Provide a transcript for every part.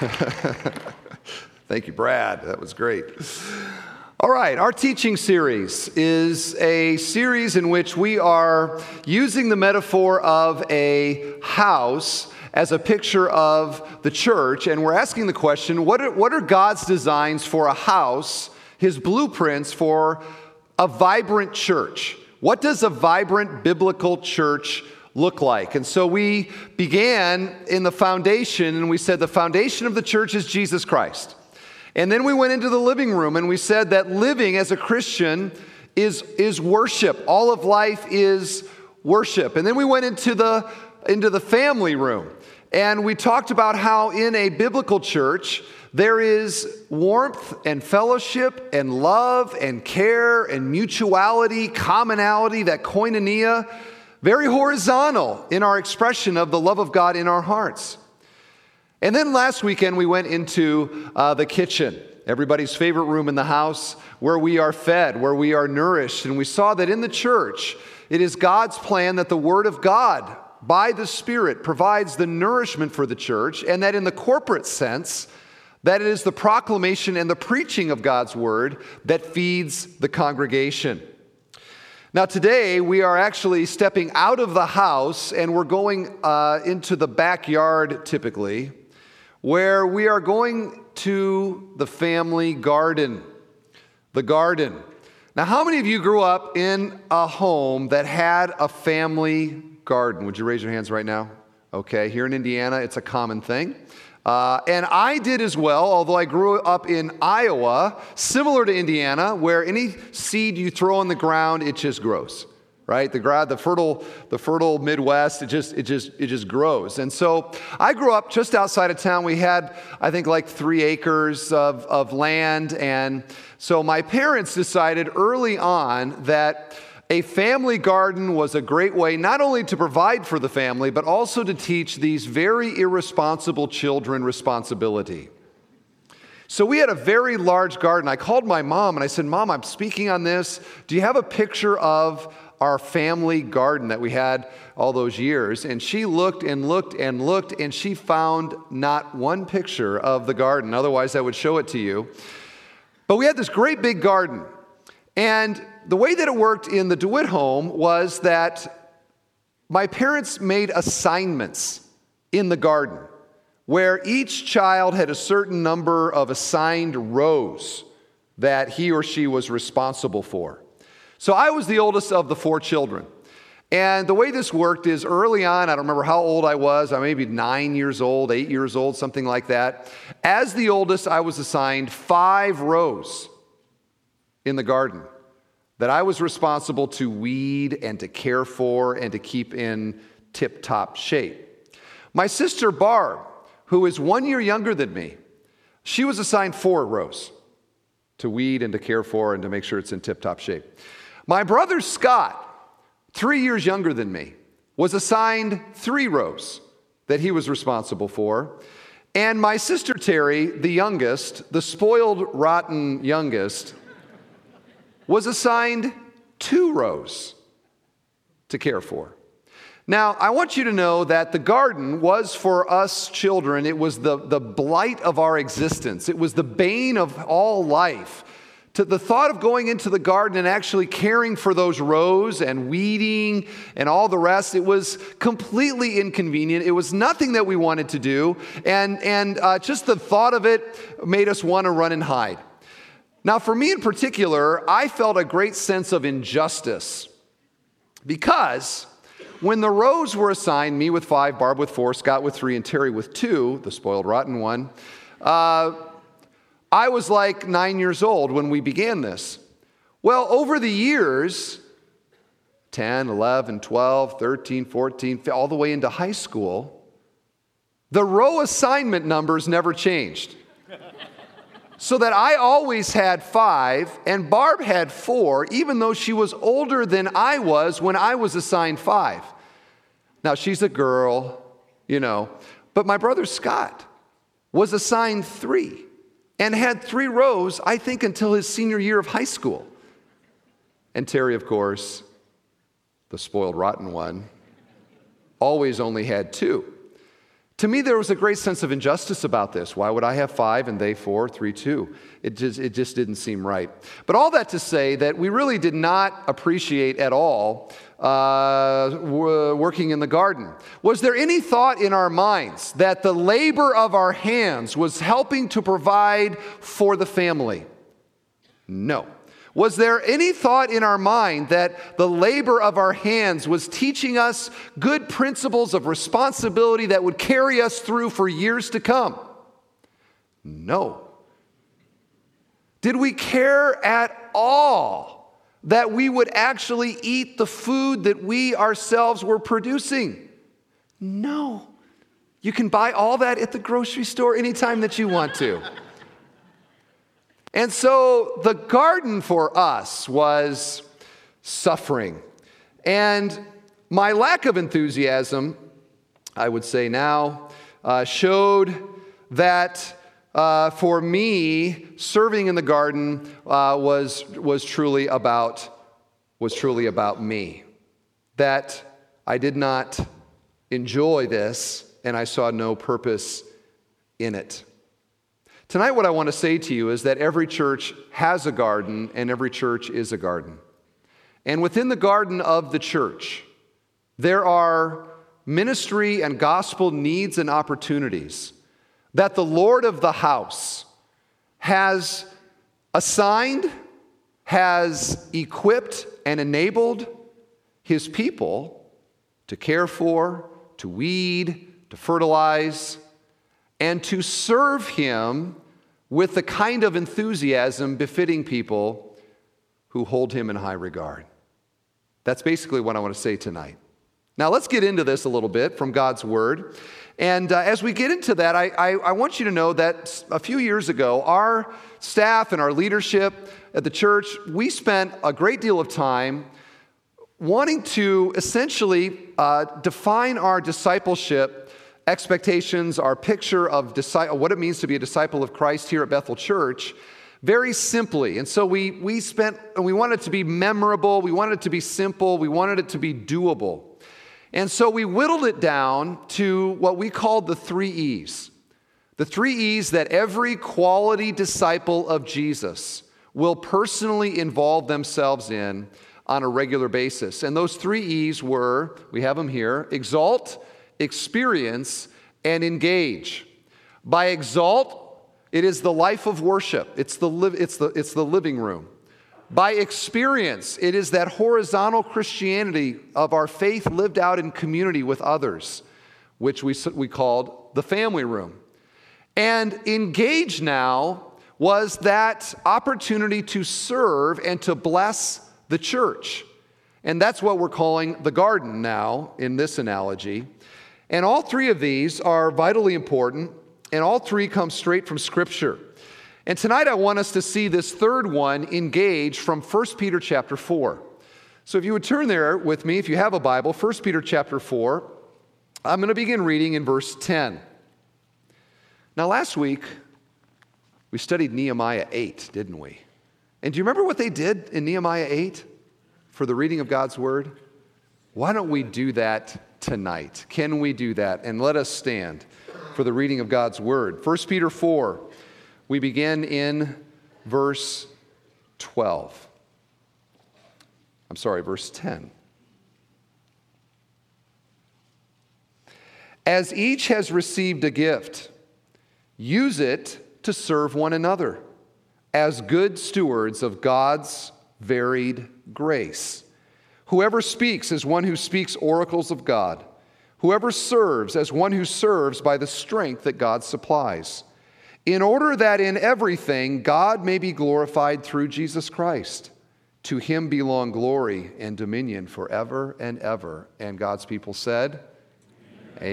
Thank you, Brad. That was great. All right, our teaching series is a series in which we are using the metaphor of a house as a picture of the church, and we're asking the question what are, what are God's designs for a house, his blueprints for a vibrant church? What does a vibrant biblical church look like? And so we began in the foundation, and we said the foundation of the church is Jesus Christ. And then we went into the living room and we said that living as a Christian is, is worship. All of life is worship. And then we went into the, into the family room and we talked about how in a biblical church, there is warmth and fellowship and love and care and mutuality, commonality, that koinonia, very horizontal in our expression of the love of God in our hearts. And then last weekend, we went into uh, the kitchen, everybody's favorite room in the house, where we are fed, where we are nourished. And we saw that in the church, it is God's plan that the Word of God, by the Spirit, provides the nourishment for the church, and that in the corporate sense, that it is the proclamation and the preaching of God's Word that feeds the congregation. Now, today we are actually stepping out of the house and we're going uh, into the backyard typically where we are going to the family garden. The garden. Now, how many of you grew up in a home that had a family garden? Would you raise your hands right now? Okay, here in Indiana, it's a common thing. Uh, and I did as well, although I grew up in Iowa, similar to Indiana, where any seed you throw on the ground, it just grows right? The, the, fertile, the fertile Midwest, it just, it, just, it just grows. And so I grew up just outside of town. We had, I think, like three acres of, of land. And so my parents decided early on that a family garden was a great way not only to provide for the family, but also to teach these very irresponsible children responsibility. So we had a very large garden. I called my mom and I said, Mom, I'm speaking on this. Do you have a picture of our family garden that we had all those years. And she looked and looked and looked, and she found not one picture of the garden. Otherwise, I would show it to you. But we had this great big garden. And the way that it worked in the DeWitt home was that my parents made assignments in the garden where each child had a certain number of assigned rows that he or she was responsible for. So I was the oldest of the four children. And the way this worked is early on, I don't remember how old I was, I may be nine years old, eight years old, something like that. As the oldest, I was assigned five rows in the garden that I was responsible to weed and to care for and to keep in tip top shape. My sister Barb, who is one year younger than me, she was assigned four rows to weed and to care for and to make sure it's in tip top shape. My brother Scott, three years younger than me, was assigned three rows that he was responsible for. And my sister Terry, the youngest, the spoiled, rotten youngest, was assigned two rows to care for. Now, I want you to know that the garden was for us children, it was the, the blight of our existence, it was the bane of all life to the thought of going into the garden and actually caring for those rows and weeding and all the rest, it was completely inconvenient. It was nothing that we wanted to do. And, and uh, just the thought of it made us want to run and hide. Now, for me in particular, I felt a great sense of injustice because when the rows were assigned, me with five, Barb with four, Scott with three, and Terry with two, the spoiled, rotten one, uh, I was like nine years old when we began this. Well, over the years, 10, 11, 12, 13, 14, all the way into high school, the row assignment numbers never changed. So that I always had five, and Barb had four, even though she was older than I was when I was assigned five. Now, she's a girl, you know, but my brother Scott was assigned three and had three rows, I think, until his senior year of high school. And Terry, of course, the spoiled, rotten one, always only had two. To me, there was a great sense of injustice about this. Why would I have five and they four, three, two? It just, it just didn't seem right. But all that to say that we really did not appreciate at all uh, working in the garden. Was there any thought in our minds that the labor of our hands was helping to provide for the family? No. Was there any thought in our mind that the labor of our hands was teaching us good principles of responsibility that would carry us through for years to come? No. Did we care at all that we would actually eat the food that we ourselves were producing? No. You can buy all that at the grocery store anytime that you want to. And so the garden for us was suffering. And my lack of enthusiasm, I would say now, uh, showed that uh, for me, serving in the garden uh, was, was, truly about, was truly about me. That I did not enjoy this and I saw no purpose in it. Tonight, what I want to say to you is that every church has a garden and every church is a garden. And within the garden of the church, there are ministry and gospel needs and opportunities that the Lord of the house has assigned, has equipped, and enabled his people to care for, to weed, to fertilize, and to serve him with the kind of enthusiasm befitting people who hold him in high regard. That's basically what I want to say tonight. Now, let's get into this a little bit from God's Word. And uh, as we get into that, I, I, I, want you to know that a few years ago, our staff and our leadership at the church, we spent a great deal of time wanting to essentially uh, define our discipleship expectations, our picture of what it means to be a disciple of Christ here at Bethel Church very simply. And so we, we spent, and we wanted it to be memorable, we wanted it to be simple, we wanted it to be doable. And so we whittled it down to what we called the three E's. The three E's that every quality disciple of Jesus will personally involve themselves in on a regular basis. And those three E's were, we have them here, exalt, experience, and engage. By exalt, it is the life of worship, it's the, li- it's the, it's the living room. By experience, it is that horizontal Christianity of our faith lived out in community with others, which we, we called the family room. And engage now was that opportunity to serve and to bless the church. And that's what we're calling the garden now in this analogy. And all three of these are vitally important, and all three come straight from Scripture. And tonight I want us to see this third one engage from 1 Peter chapter 4. So if you would turn there with me, if you have a Bible, 1 Peter chapter 4, I'm going to begin reading in verse 10. Now, last week, we studied Nehemiah 8, didn't we? And do you remember what they did in Nehemiah 8 for the reading of God's word? Why don't we do that tonight. Can we do that? And let us stand for the reading of God's word. 1 Peter 4, we begin in verse 12. I'm sorry, verse 10. As each has received a gift, use it to serve one another as good stewards of God's varied grace. Whoever speaks is one who speaks oracles of God. Whoever serves as one who serves by the strength that God supplies, in order that in everything God may be glorified through Jesus Christ. To him belong glory and dominion forever and ever. And God's people said, Amen.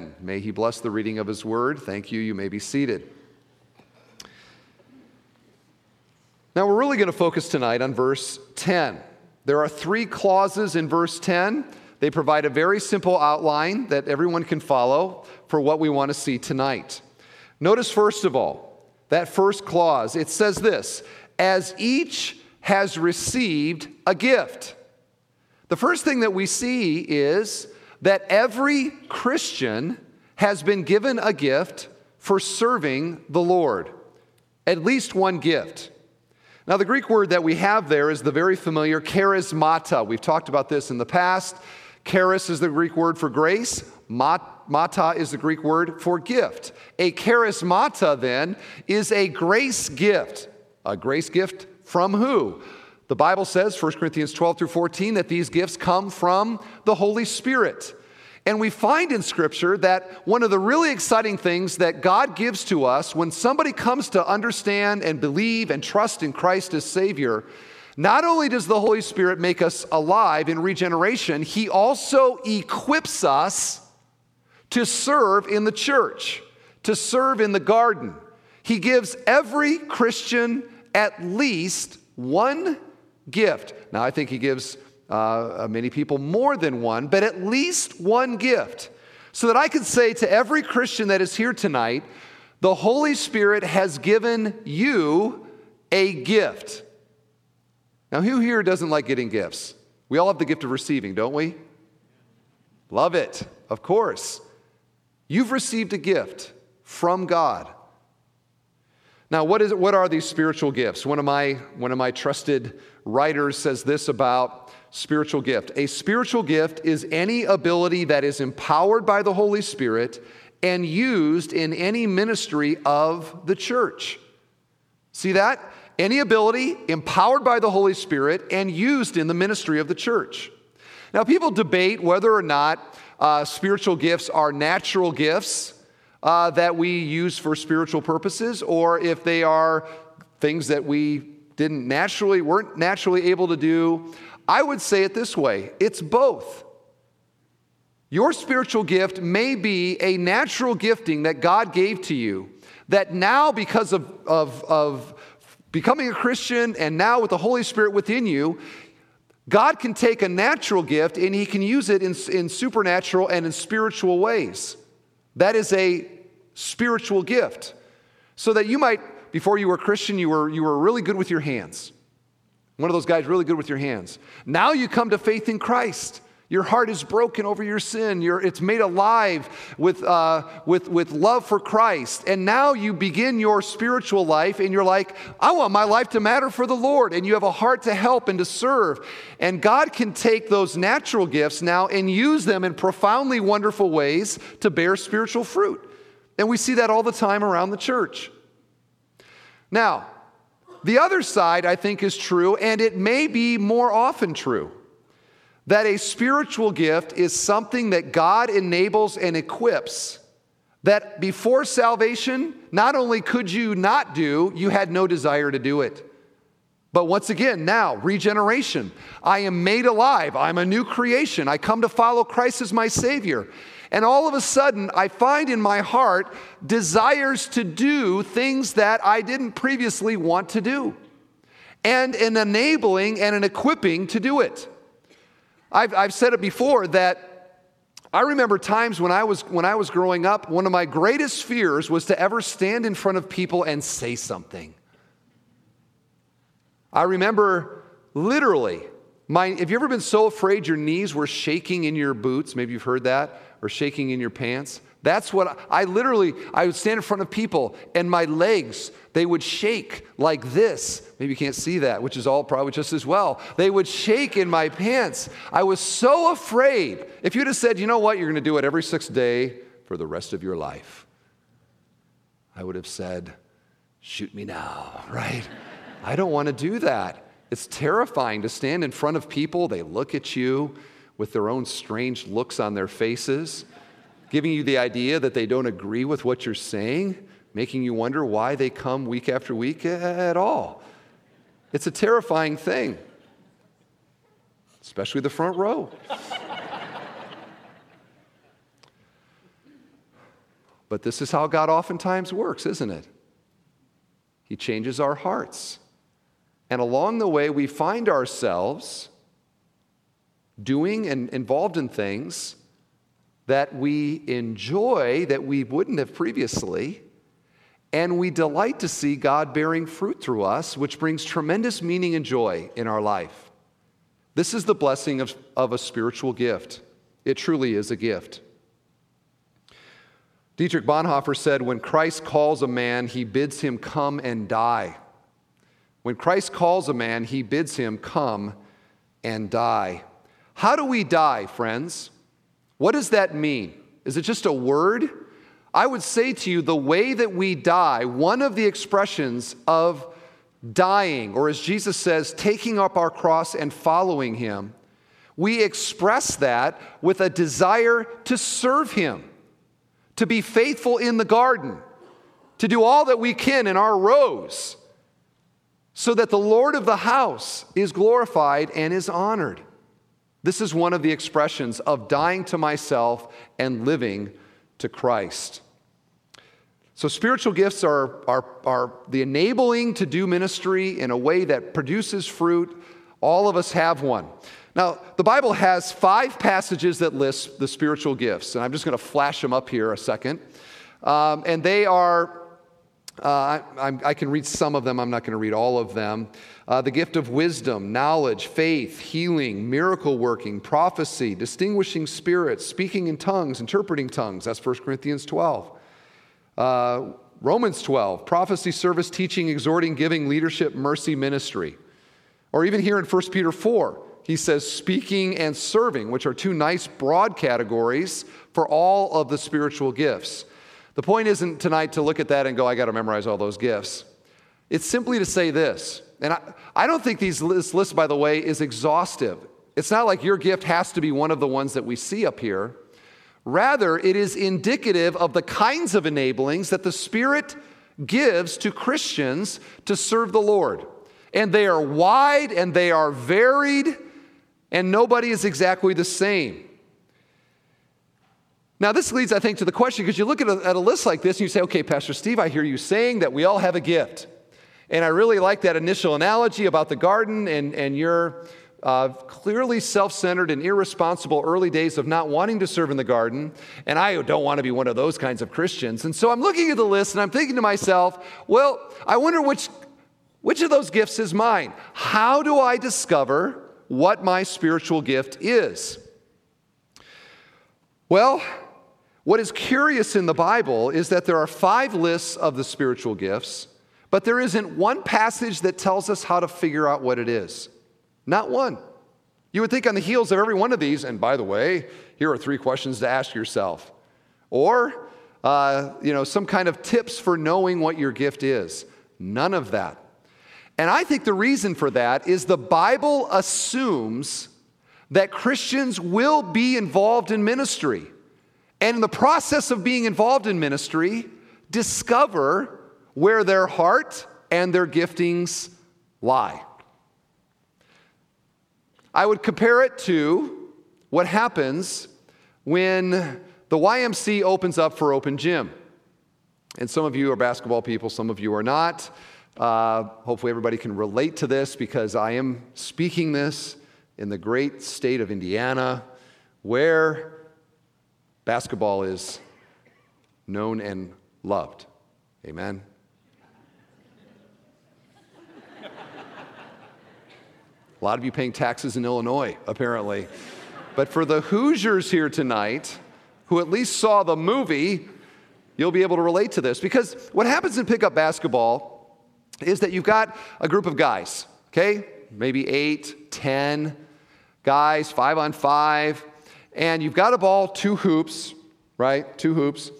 Amen. May he bless the reading of his word. Thank you. You may be seated. Now, we're really going to focus tonight on verse 10. There are three clauses in verse 10. They provide a very simple outline that everyone can follow for what we want to see tonight. Notice, first of all, that first clause. It says this as each has received a gift. The first thing that we see is that every Christian has been given a gift for serving the Lord. At least one gift. Now, the Greek word that we have there is the very familiar charismata. We've talked about this in the past. Charis is the Greek word for grace, mata is the Greek word for gift. A charismata, then, is a grace gift. A grace gift from who? The Bible says, 1 Corinthians 12 through 14, that these gifts come from the Holy Spirit. And we find in Scripture that one of the really exciting things that God gives to us when somebody comes to understand and believe and trust in Christ as Savior, not only does the Holy Spirit make us alive in regeneration, He also equips us to serve in the church, to serve in the garden. He gives every Christian at least one gift. Now, I think He gives uh, many people more than one, but at least one gift. So that I could say to every Christian that is here tonight, the Holy Spirit has given you a gift. Now, who here doesn't like getting gifts? We all have the gift of receiving, don't we? Love it, of course. You've received a gift from God. Now, what, is, what are these spiritual gifts? One of, my, one of my trusted writers says this about spiritual gift. A spiritual gift is any ability that is empowered by the Holy Spirit and used in any ministry of the church. See that? Any ability empowered by the Holy Spirit and used in the ministry of the church. Now, people debate whether or not uh, spiritual gifts are natural gifts uh, that we use for spiritual purposes, or if they are things that we didn't naturally, weren't naturally able to do. I would say it this way it's both. Your spiritual gift may be a natural gifting that God gave to you, that now, because of, of, of becoming a Christian and now with the Holy Spirit within you, God can take a natural gift and He can use it in, in supernatural and in spiritual ways. That is a spiritual gift. So that you might, before you were a Christian, you were, you were really good with your hands. One of those guys really good with your hands. Now you come to faith in Christ. Your heart is broken over your sin. You're, it's made alive with, uh, with, with love for Christ. And now you begin your spiritual life and you're like, I want my life to matter for the Lord. And you have a heart to help and to serve. And God can take those natural gifts now and use them in profoundly wonderful ways to bear spiritual fruit. And we see that all the time around the church. Now, the other side, I think, is true, and it may be more often true that a spiritual gift is something that God enables and equips that before salvation, not only could you not do, you had no desire to do it. But once again, now, regeneration. I am made alive. I'm a new creation. I come to follow Christ as my Savior. And all of a sudden, I find in my heart desires to do things that I didn't previously want to do, and an enabling and an equipping to do it. I've, I've said it before that I remember times when I, was, when I was growing up, one of my greatest fears was to ever stand in front of people and say something. I remember literally, my, have you ever been so afraid your knees were shaking in your boots? Maybe you've heard that or shaking in your pants. That's what I, I, literally, I would stand in front of people and my legs, they would shake like this. Maybe you can't see that, which is all probably just as well. They would shake in my pants. I was so afraid. If you'd have said, you know what, you're going to do it every sixth day for the rest of your life, I would have said, shoot me now, right? I don't want to do that. It's terrifying to stand in front of people, they look at you with their own strange looks on their faces, giving you the idea that they don't agree with what you're saying, making you wonder why they come week after week at all. It's a terrifying thing, especially the front row. but this is how God oftentimes works, isn't it? He changes our hearts. And along the way, we find ourselves doing and involved in things that we enjoy that we wouldn't have previously. And we delight to see God bearing fruit through us, which brings tremendous meaning and joy in our life. This is the blessing of, of a spiritual gift. It truly is a gift. Dietrich Bonhoeffer said, When Christ calls a man, he bids him come and die. When Christ calls a man, he bids him come and die. How do we die, friends? What does that mean? Is it just a word? I would say to you, the way that we die, one of the expressions of dying, or as Jesus says, taking up our cross and following him, we express that with a desire to serve him, to be faithful in the garden, to do all that we can in our rows, so that the Lord of the house is glorified and is honored. This is one of the expressions of dying to myself and living to Christ. So, spiritual gifts are, are, are the enabling to do ministry in a way that produces fruit. All of us have one. Now, the Bible has five passages that list the spiritual gifts, and I'm just going to flash them up here a second. Um, and they are uh, I, I, can read some of them, I'm not going to read all of them. Uh, the gift of wisdom, knowledge, faith, healing, miracle working, prophecy, distinguishing spirits, speaking in tongues, interpreting tongues. That's 1 Corinthians 12. Uh, Romans 12, prophecy, service, teaching, exhorting, giving, leadership, mercy, ministry. Or even here in 1 Peter 4, he says speaking and serving, which are two nice broad categories for all of the spiritual gifts. The point isn't tonight to look at that and go, I got to memorize all those gifts. It's simply to say this, and I, I don't think these, this list, by the way, is exhaustive. It's not like your gift has to be one of the ones that we see up here. Rather, it is indicative of the kinds of enablings that the Spirit gives to Christians to serve the Lord. And they are wide and they are varied, and nobody is exactly the same. Now, this leads, I think, to the question because you look at a, at a, list like this and you say, okay, Pastor Steve, I hear you saying that we all have a gift. And I really like that initial analogy about the garden and, and your uh, clearly self centered and irresponsible early days of not wanting to serve in the garden. And I don't want to be one of those kinds of Christians. And so I'm looking at the list and I'm thinking to myself, well, I wonder which, which of those gifts is mine? How do I discover what my spiritual gift is? Well, what is curious in the Bible is that there are five lists of the spiritual gifts, but there isn't one passage that tells us how to figure out what it is. Not one. You would think on the heels of every one of these, and by the way, here are three questions to ask yourself. Or, uh, you know, some kind of tips for knowing what your gift is. None of that. And I think the reason for that is the Bible assumes that Christians will be involved in ministry. And in the process of being involved in ministry, discover where their heart and their giftings lie. I would compare it to what happens when the YMC opens up for open gym. And some of you are basketball people, some of you are not. Uh, hopefully, everybody can relate to this because I am speaking this in the great state of Indiana, where Basketball is known and loved. Amen. A lot of you paying taxes in Illinois, apparently. But for the Hoosiers here tonight, who at least saw the movie, you'll be able to relate to this. Because what happens in pickup basketball is that you've got a group of guys, okay? Maybe eight, ten guys, five on five and you've got a ball, two hoops, right? Two hoops.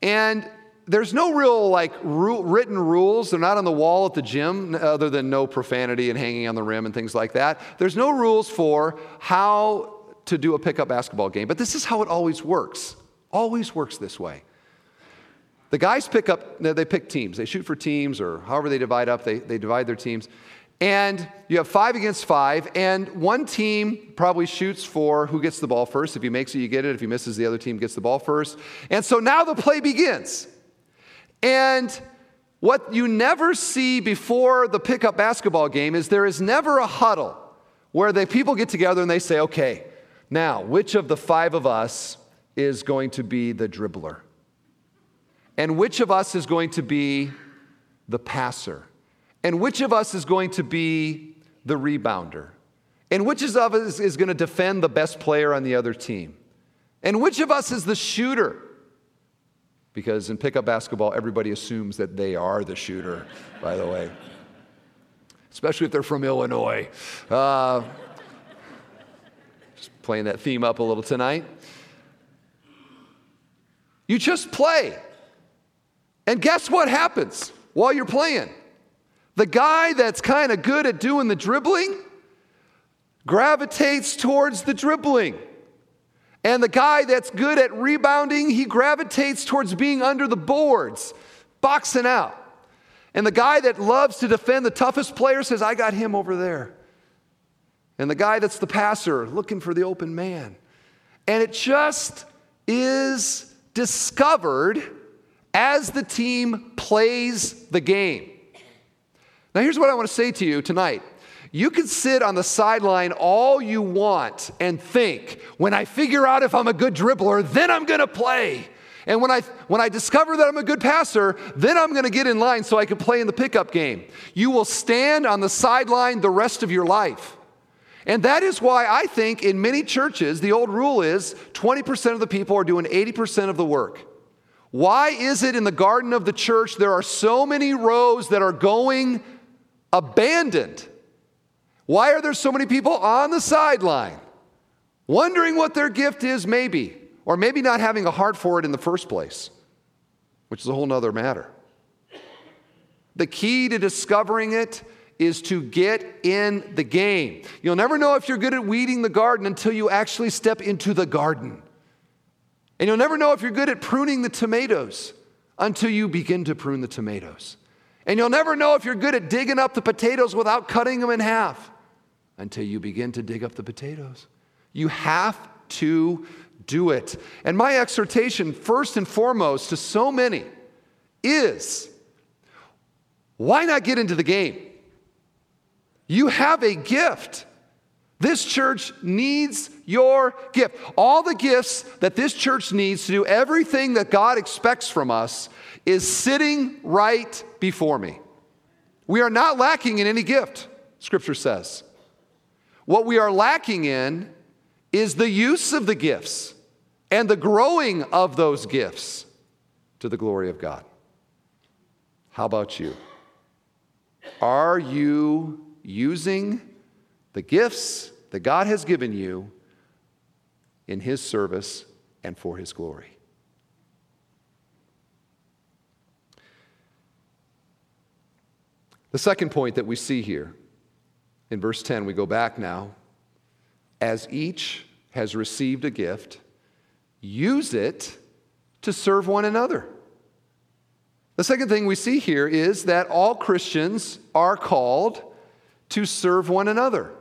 And there's no real like written rules. They're not on the wall at the gym, other than no profanity and hanging on the rim and things like that. There's no rules for how to do a pickup basketball game, but this is how it always works. Always works this way. The guys pick up, they pick teams. They shoot for teams, or however they divide up, they, they divide their teams. And you have five against five, and one team probably shoots for who gets the ball first. If he makes it, you get it. If he misses, the other team gets the ball first. And so now the play begins. And what you never see before the pickup basketball game is there is never a huddle where the people get together and they say, okay, now which of the five of us is going to be the dribbler? And which of us is going to be the passer? And which of us is going to be the rebounder? And which of us is going to defend the best player on the other team? And which of us is the shooter? Because in pickup basketball, everybody assumes that they are the shooter, by the way, especially if they're from Illinois. Uh, just playing that theme up a little tonight. You just play. And guess what happens while you're playing? The guy that's kind of good at doing the dribbling gravitates towards the dribbling. And the guy that's good at rebounding, he gravitates towards being under the boards, boxing out. And the guy that loves to defend the toughest player says, I got him over there. And the guy that's the passer, looking for the open man. And it just is discovered as the team plays the game. Now, here's what I want to say to you tonight. You can sit on the sideline all you want and think, when I figure out if I'm a good dribbler, then I'm going to play. And when I, when I discover that I'm a good passer, then I'm going to get in line so I can play in the pickup game. You will stand on the sideline the rest of your life. And that is why I think in many churches, the old rule is 20% of the people are doing 80% of the work. Why is it in the garden of the church there are so many rows that are going abandoned? Why are there so many people on the sideline wondering what their gift is, maybe, or maybe not having a heart for it in the first place, which is a whole nother matter? The key to discovering it is to get in the game. You'll never know if you're good at weeding the garden until you actually step into the garden. And you'll never know if you're good at pruning the tomatoes until you begin to prune the tomatoes. And you'll never know if you're good at digging up the potatoes without cutting them in half until you begin to dig up the potatoes. You have to do it. And my exhortation, first and foremost, to so many is why not get into the game? You have a gift. This church needs your gift. All the gifts that this church needs to do everything that God expects from us is sitting right before me. We are not lacking in any gift, Scripture says. What we are lacking in is the use of the gifts and the growing of those gifts to the glory of God. How about you? Are you using the gifts that God has given you in His service and for His glory? The second point that we see here in verse 10, we go back now. As each has received a gift, use it to serve one another. The second thing we see here is that all Christians are called to serve one another.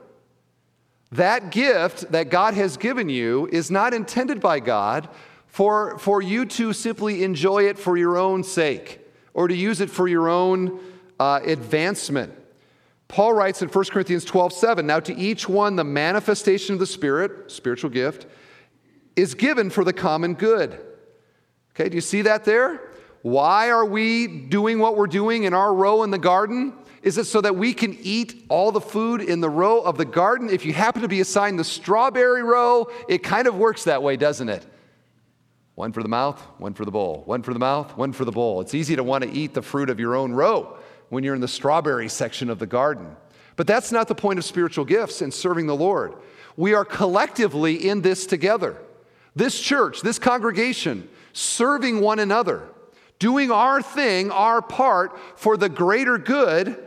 That gift that God has given you is not intended by God for, for you to simply enjoy it for your own sake or to use it for your own uh, advancement. Paul writes in 1 Corinthians 12, 7, now to each one the manifestation of the Spirit, spiritual gift, is given for the common good. Okay, do you see that there? Why are we doing what we're doing in our row in the garden? Is it so that we can eat all the food in the row of the garden? If you happen to be assigned the strawberry row, it kind of works that way, doesn't it? One for the mouth, one for the bowl. One for the mouth, one for the bowl. It's easy to want to eat the fruit of your own row when you're in the strawberry section of the garden. But that's not the point of spiritual gifts and serving the Lord. We are collectively in this together. This church, this congregation, serving one another, doing our thing, our part for the greater good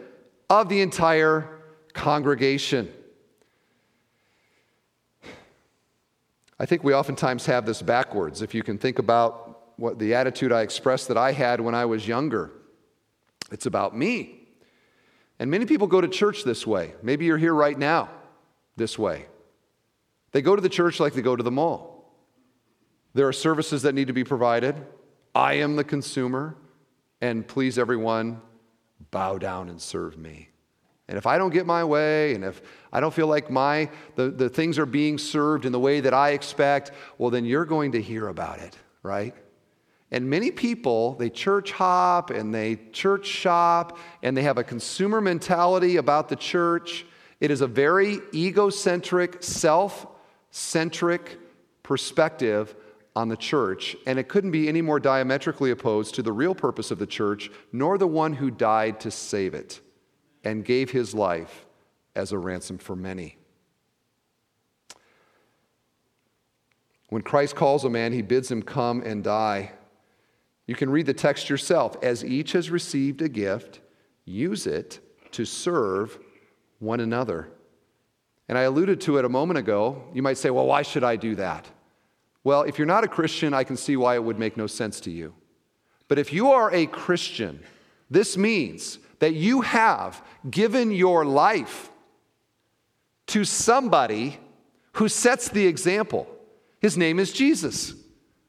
of the entire congregation. I think we oftentimes have this backwards. If you can think about what the attitude I expressed that I had when I was younger. It's about me. And many people go to church this way. Maybe you're here right now this way. They go to the church like they go to the mall. There are services that need to be provided. I am the consumer, and please, everyone, bow down and serve me. And if I don't get my way, and if I don't feel like my the, the things are being served in the way that I expect, well, then you're going to hear about it, right? And many people, they church hop and they church shop and they have a consumer mentality about the church. It is a very egocentric, self centric perspective on the church, and it couldn't be any more diametrically opposed to the real purpose of the church, nor the one who died to save it and gave his life as a ransom for many. When Christ calls a man, he bids him come and die. You can read the text yourself. As each has received a gift, use it to serve one another. And I alluded to it a moment ago. You might say, well, why should I do that? Well, if you're not a Christian, I can see why it would make no sense to you. But if you are a Christian, this means that you have given your life to somebody who sets the example. His name is Jesus.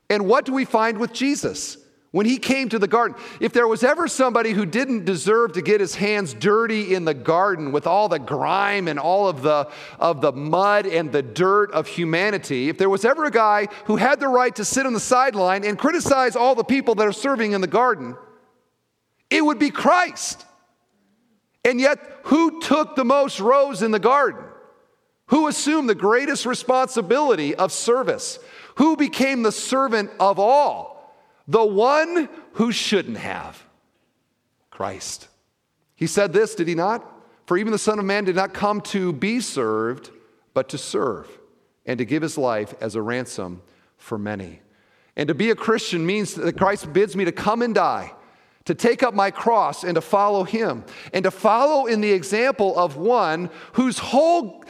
And what do we find with Jesus? When he came to the garden, if there was ever somebody who didn't deserve to get his hands dirty in the garden with all the grime and all of the, of the mud and the dirt of humanity, if there was ever a guy who had the right to sit on the sideline and criticize all the people that are serving in the garden, it would be Christ. And yet, who took the most rows in the garden? Who assumed the greatest responsibility of service? Who became the servant of all? The one who shouldn't have Christ. He said this, did he not? For even the Son of Man did not come to be served, but to serve and to give his life as a ransom for many. And to be a Christian means that Christ bids me to come and die, to take up my cross and to follow him, and to follow in the example of one whose whole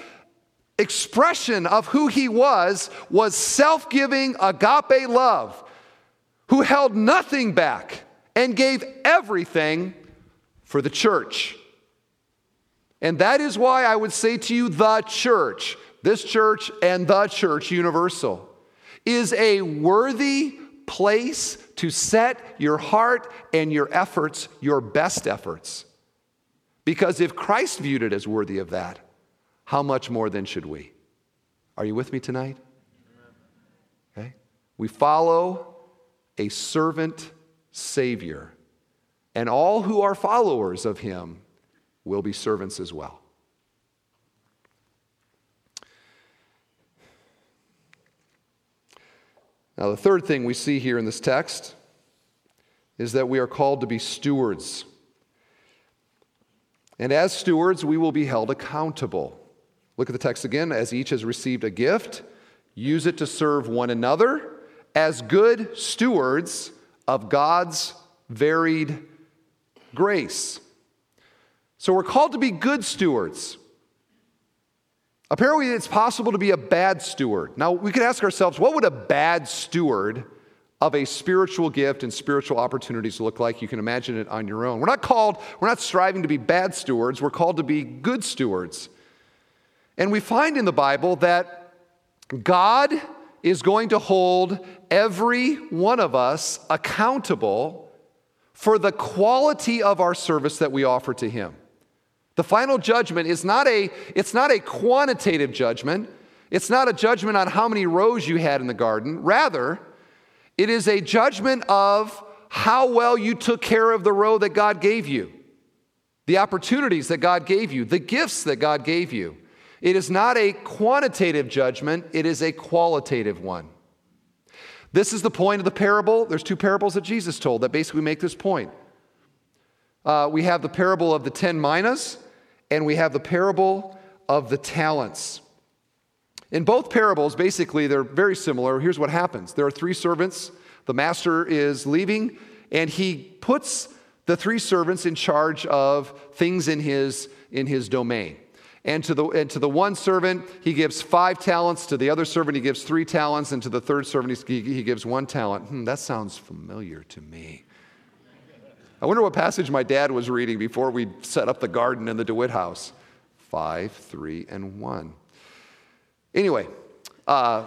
expression of who he was was self giving agape love who held nothing back and gave everything for the church. And that is why I would say to you, the church, this church and the church universal, is a worthy place to set your heart and your efforts, your best efforts. Because if Christ viewed it as worthy of that, how much more then should we? Are you with me tonight? Okay? We follow a servant Savior, and all who are followers of him will be servants as well. Now, the third thing we see here in this text is that we are called to be stewards. And as stewards, we will be held accountable. Look at the text again. As each has received a gift, use it to serve one another as good stewards of God's varied grace. So we're called to be good stewards. Apparently, it's possible to be a bad steward. Now, we could ask ourselves what would a bad steward of a spiritual gift and spiritual opportunities look like? You can imagine it on your own. We're not called, we're not striving to be bad stewards, we're called to be good stewards. And we find in the Bible that God is going to hold every one of us accountable for the quality of our service that we offer to him. The final judgment is not a it's not a quantitative judgment. It's not a judgment on how many rows you had in the garden. Rather, it is a judgment of how well you took care of the row that God gave you. The opportunities that God gave you, the gifts that God gave you. It is not a quantitative judgment, it is a qualitative one. This is the point of the parable. There's two parables that Jesus told that basically make this point. Uh, we have the parable of the 10 minas, and we have the parable of the talents. In both parables, basically, they're very similar. Here's what happens there are three servants. The master is leaving, and he puts the three servants in charge of things in his, in his domain. And to, the, and to the one servant, he gives five talents. To the other servant, he gives three talents. And to the third servant, he, he gives one talent. Hmm, that sounds familiar to me. I wonder what passage my dad was reading before we set up the garden in the DeWitt house. Five, three, and one. Anyway, uh,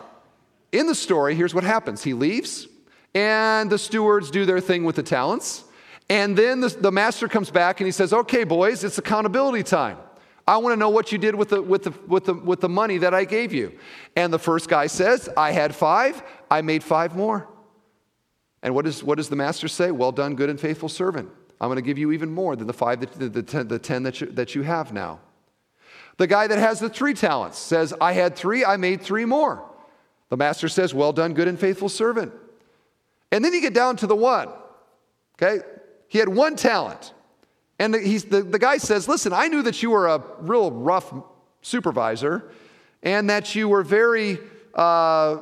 in the story, here's what happens he leaves, and the stewards do their thing with the talents. And then the, the master comes back and he says, Okay, boys, it's accountability time. I want to know what you did with the, with, the, with, the, with the money that I gave you. And the first guy says, I had five, I made five more. And what, is, what does the master say? Well done, good and faithful servant. I'm going to give you even more than the five, that, the, the, ten, the ten that you, that you have now. The guy that has the three talents says, I had three, I made three more. The master says, Well done, good and faithful servant. And then you get down to the one. Okay? He had one talent. And the, the, the guy says, Listen, I knew that you were a real rough supervisor and that you were very uh,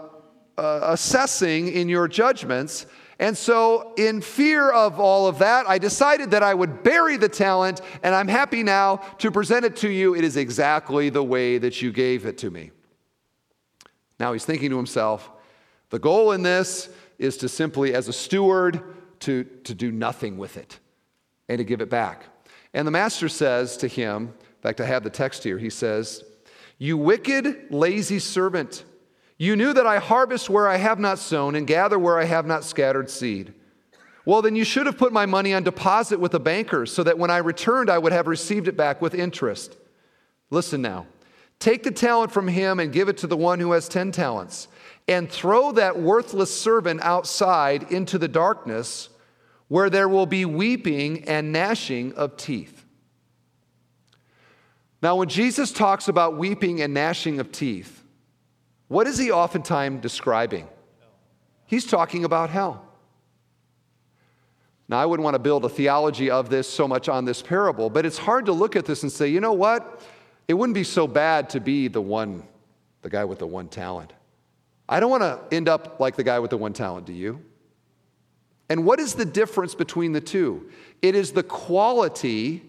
uh, assessing in your judgments. And so, in fear of all of that, I decided that I would bury the talent, and I'm happy now to present it to you. It is exactly the way that you gave it to me. Now he's thinking to himself, the goal in this is to simply, as a steward, to, to do nothing with it and to give it back. And the master says to him, in fact, I have the text here, he says, You wicked, lazy servant, you knew that I harvest where I have not sown and gather where I have not scattered seed. Well, then you should have put my money on deposit with the bankers so that when I returned, I would have received it back with interest. Listen now. Take the talent from him and give it to the one who has 10 talents, and throw that worthless servant outside into the darkness where there will be weeping and gnashing of teeth. Now, when Jesus talks about weeping and gnashing of teeth, what is he oftentimes describing? He's talking about hell. Now, I wouldn't want to build a theology of this so much on this parable, but it's hard to look at this and say, you know what? It wouldn't be so bad to be the one, the guy with the one talent. I don't want to end up like the guy with the one talent, do you? And what is the difference between the two? It is the quality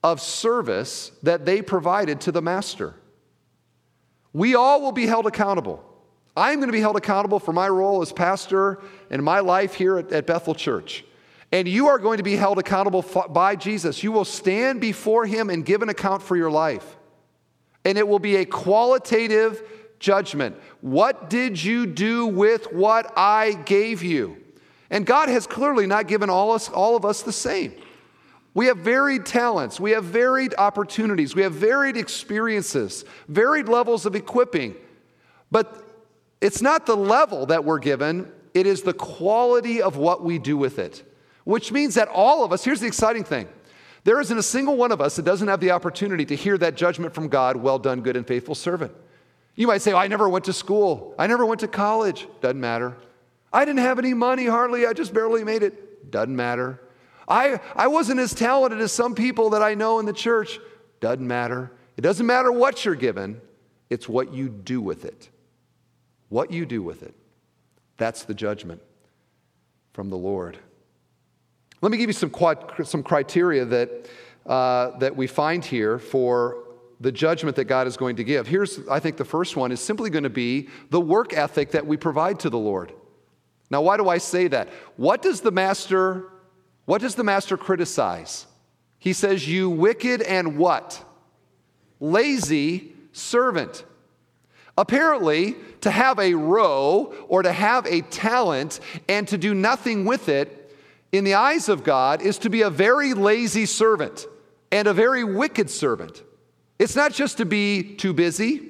of service that they provided to the master. We all will be held accountable. I'm going to be held accountable for my role as pastor and my life here at, at Bethel Church. And you are going to be held accountable by Jesus. You will stand before him and give an account for your life. And it will be a qualitative judgment. What did you do with what I gave you? And God has clearly not given all, us, all of us the same. We have varied talents, we have varied opportunities, we have varied experiences, varied levels of equipping. But it's not the level that we're given, it is the quality of what we do with it. Which means that all of us, here's the exciting thing there isn't a single one of us that doesn't have the opportunity to hear that judgment from God well done, good and faithful servant. You might say, oh, I never went to school. I never went to college. Doesn't matter. I didn't have any money, hardly. I just barely made it. Doesn't matter. I, I wasn't as talented as some people that I know in the church. Doesn't matter. It doesn't matter what you're given, it's what you do with it. What you do with it. That's the judgment from the Lord. Let me give you some, some criteria that, uh, that we find here for the judgment that God is going to give. Here's, I think, the first one is simply going to be the work ethic that we provide to the Lord. Now, why do I say that? What does the master, what does the master criticize? He says, You wicked and what? Lazy servant. Apparently, to have a row or to have a talent and to do nothing with it in the eyes of God is to be a very lazy servant and a very wicked servant. It's not just to be too busy,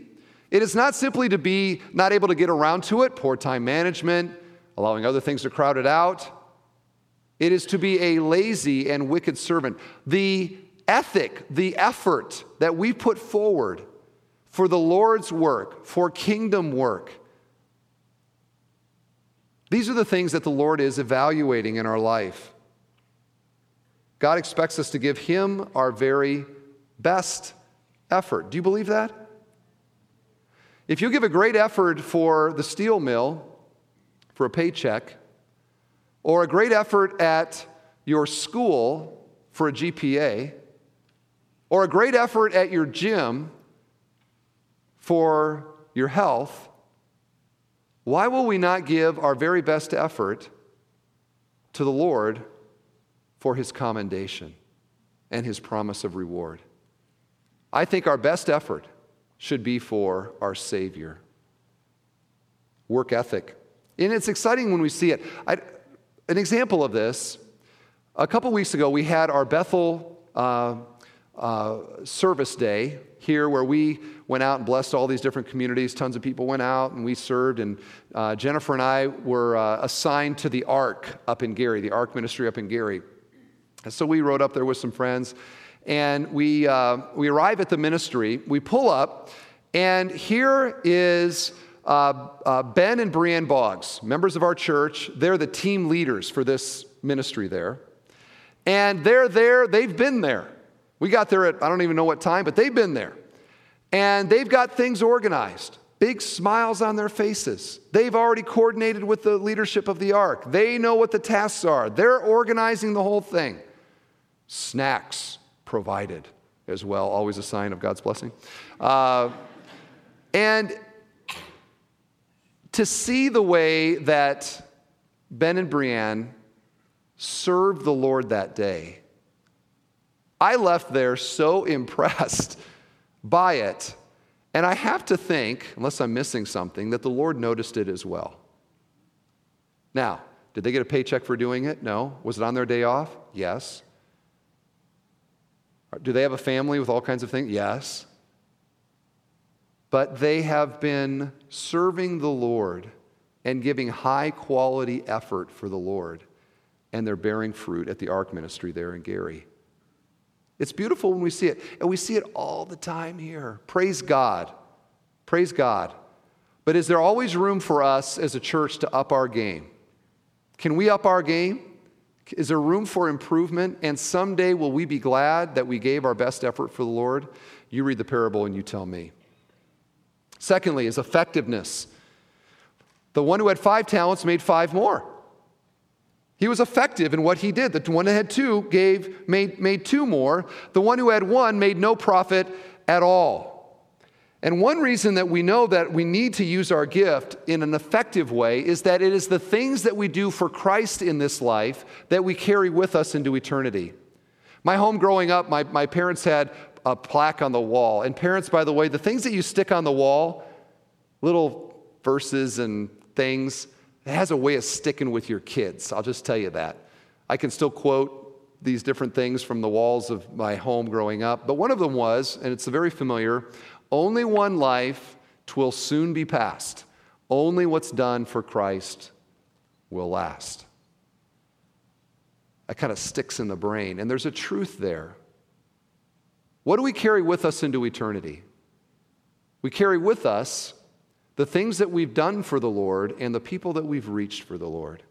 it is not simply to be not able to get around to it, poor time management, allowing other things to crowd it out. It is to be a lazy and wicked servant. The ethic, the effort that we put forward for the Lord's work, for kingdom work, these are the things that the Lord is evaluating in our life. God expects us to give Him our very best effort. Do you believe that? If you give a great effort for the steel mill for a paycheck, or a great effort at your school for a GPA, or a great effort at your gym for your health, why will we not give our very best effort to the Lord for his commendation and his promise of reward? I think our best effort should be for our Savior. Work ethic. And it's exciting when we see it. I, an example of this a couple weeks ago, we had our Bethel uh, uh, service day here where we went out and blessed all these different communities. Tons of people went out and we served. And uh, Jennifer and I were uh, assigned to the ARC up in Gary, the ARC ministry up in Gary. And so we rode up there with some friends. And we, uh, we arrive at the ministry, we pull up, and here is uh, uh, Ben and Brianne Boggs, members of our church. They're the team leaders for this ministry there. And they're there, they've been there. We got there at, I don't even know what time, but they've been there. And they've got things organized, big smiles on their faces. They've already coordinated with the leadership of the ark. They know what the tasks are. They're organizing the whole thing. Snacks provided as well, always a sign of God's blessing. Uh, and to see the way that Ben and Brianne served the Lord that day, I left there so impressed by it. And I have to think, unless I'm missing something, that the Lord noticed it as well. Now, did they get a paycheck for doing it? No. Was it on their day off? Yes. Do they have a family with all kinds of things? Yes. But they have been serving the Lord and giving high quality effort for the Lord, and they're bearing fruit at the Ark Ministry there in Gary. It's beautiful when we see it, and we see it all the time here. Praise God. Praise God. But is there always room for us as a church to up our game? Can we up our game? Is there room for improvement? And someday will we be glad that we gave our best effort for the Lord? You read the parable and you tell me. Secondly, is effectiveness. The one who had five talents made five more. He was effective in what he did. The one that had two gave, made, made two more. The one who had one made no profit at all. And one reason that we know that we need to use our gift in an effective way is that it is the things that we do for Christ in this life that we carry with us into eternity. My home growing up, my, my parents had a plaque on the wall. And parents, by the way, the things that you stick on the wall, little verses and things, it has a way of sticking with your kids. I'll just tell you that. I can still quote these different things from the walls of my home growing up, but one of them was, and it's very familiar only one life, twill soon be past. Only what's done for Christ will last. That kind of sticks in the brain, and there's a truth there. What do we carry with us into eternity? We carry with us the things that we've done for the Lord and the people that we've reached for the Lord.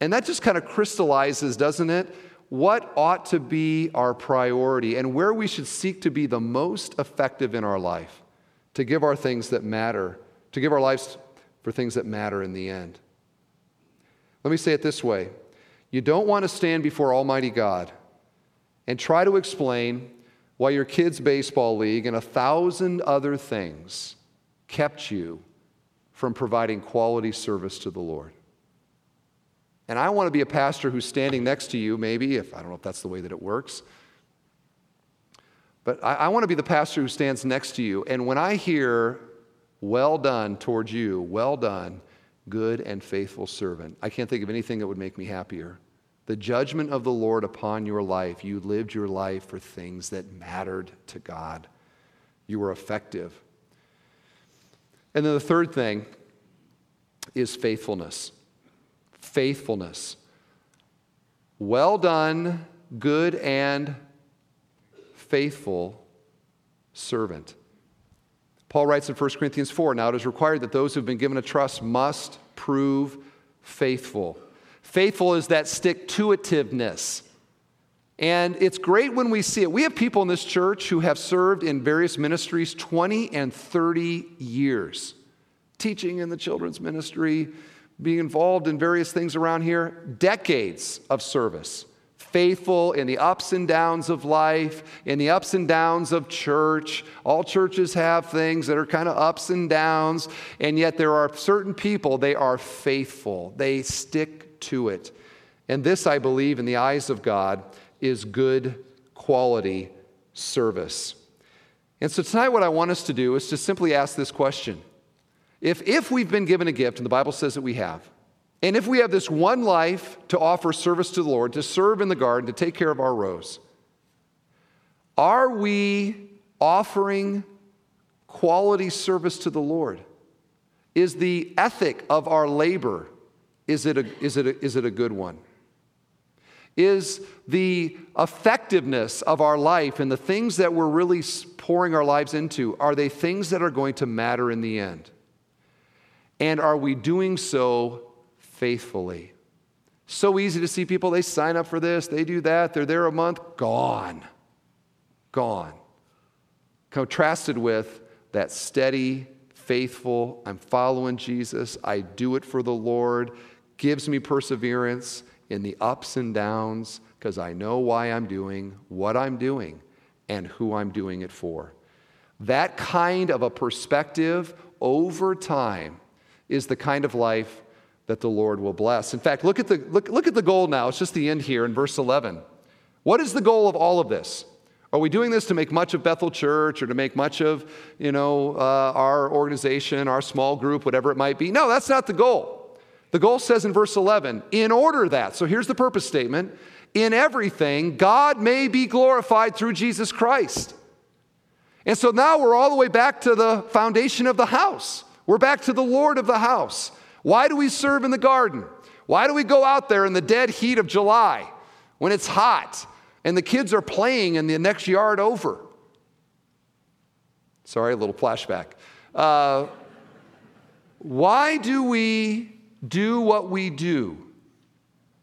And that just kind of crystallizes, doesn't it? what ought to be our priority and where we should seek to be the most effective in our life, to give our things that matter, to give our lives for things that matter in the end. Let me say it this way you don't want to stand before Almighty God and try to explain why your kids' baseball league and a thousand other things kept you from providing quality service to the Lord. And I want to be a pastor who's standing next to you, maybe, if I don't know if that's the way that it works. But I, I want to be the pastor who stands next to you. And when I hear, well done towards you, well done, good and faithful servant, I can't think of anything that would make me happier. The judgment of the Lord upon your life, you lived your life for things that mattered to God. You were effective. And then the third thing is faithfulness faithfulness. Well done, good and faithful servant. Paul writes in 1 Corinthians 4 Now it is required that those who've been given a trust must prove faithful. Faithful is that stick to itiveness. And it's great when we see it. We have people in this church who have served in various ministries 20 and 30 years, teaching in the children's ministry, being involved in various things around here, decades of service. Faithful in the ups and downs of life, in the ups and downs of church. All churches have things that are kind of ups and downs, and yet there are certain people, they are faithful. They stick to it. And this, I believe, in the eyes of God, is good quality service. And so tonight, what I want us to do is to simply ask this question if, if we've been given a gift, and the Bible says that we have, and if we have this one life to offer service to the Lord, to serve in the garden, to take care of our rows, are we offering quality service to the Lord? Is the ethic of our labor, is it a, is it a, is it a good one? Is the effectiveness of our life and the things that we're really pouring our lives into, are they things that are going to matter in the end? And are we doing so faithfully? So easy to see people, they sign up for this, they do that, they're there a month, gone. Gone. Contrasted with that steady, faithful, I'm following Jesus, I do it for the Lord, gives me perseverance in the ups and downs because I know why I'm doing what I'm doing and who I'm doing it for. That kind of a perspective over time is the kind of life that the Lord will bless. In fact, look at the, look, look at the goal now. It's just the end here in verse 11. What is the goal of all of this? Are we doing this to make much of Bethel Church or to make much of, you know, uh, our organization, our small group, whatever it might be? No, that's not the goal. The goal says in verse 11, in order that, so here's the purpose statement, in everything, God may be glorified through Jesus Christ. And so now we're all the way back to the foundation of the house. We're back to the Lord of the house. Why do we serve in the garden? Why do we go out there in the dead heat of July when it's hot and the kids are playing in the next yard over? Sorry, a little flashback. Uh, why do we do what we do?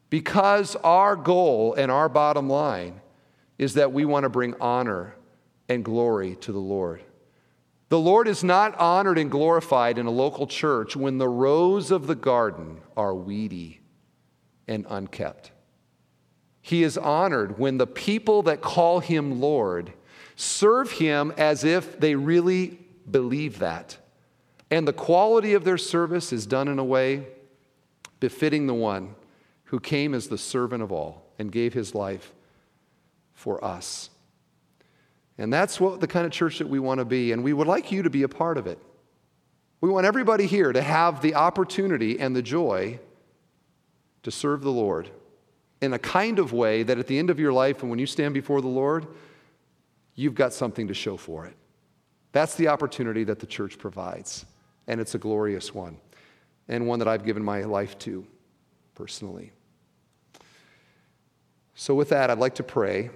Because our goal and our bottom line is that we want to bring honor and glory to the Lord. The Lord is not honored and glorified in a local church when the rows of the garden are weedy and unkept. He is honored when the people that call him Lord serve him as if they really believe that. And the quality of their service is done in a way befitting the one who came as the servant of all and gave his life for us. And that's what the kind of church that we want to be, and we would like you to be a part of it. We want everybody here to have the opportunity and the joy to serve the Lord in a kind of way that at the end of your life and when you stand before the Lord, you've got something to show for it. That's the opportunity that the church provides, and it's a glorious one, and one that I've given my life to personally. So, with that, I'd like to pray.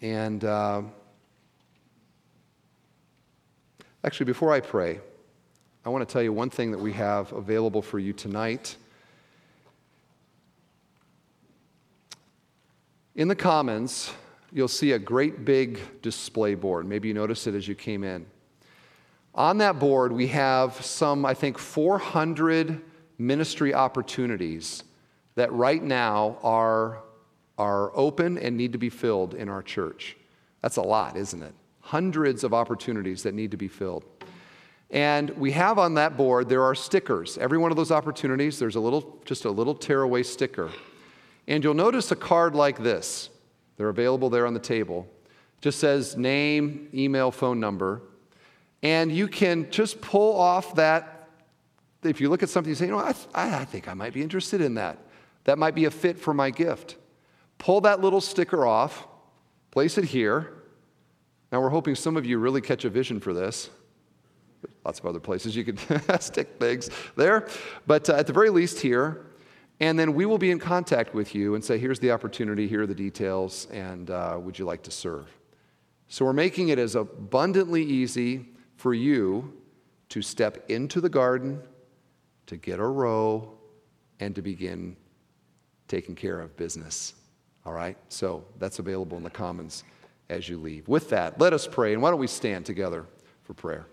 And uh, actually, before I pray, I want to tell you one thing that we have available for you tonight. In the Commons, you'll see a great big display board. Maybe you noticed it as you came in. On that board, we have some, I think, 400 ministry opportunities that right now are are open and need to be filled in our church. That's a lot, isn't it? Hundreds of opportunities that need to be filled. And we have on that board, there are stickers. Every one of those opportunities, there's a little, just a little tearaway sticker. And you'll notice a card like this. They're available there on the table. Just says name, email, phone number. And you can just pull off that. If you look at something, you say, you know, I, I think I might be interested in that. That might be a fit for my gift. Pull that little sticker off, place it here. Now, we're hoping some of you really catch a vision for this. Lots of other places you could stick things there. But uh, at the very least, here. And then we will be in contact with you and say, here's the opportunity, here are the details, and uh, would you like to serve? So we're making it as abundantly easy for you to step into the garden, to get a row, and to begin taking care of business. All right? So that's available in the Commons as you leave. With that, let us pray. And why don't we stand together for prayer?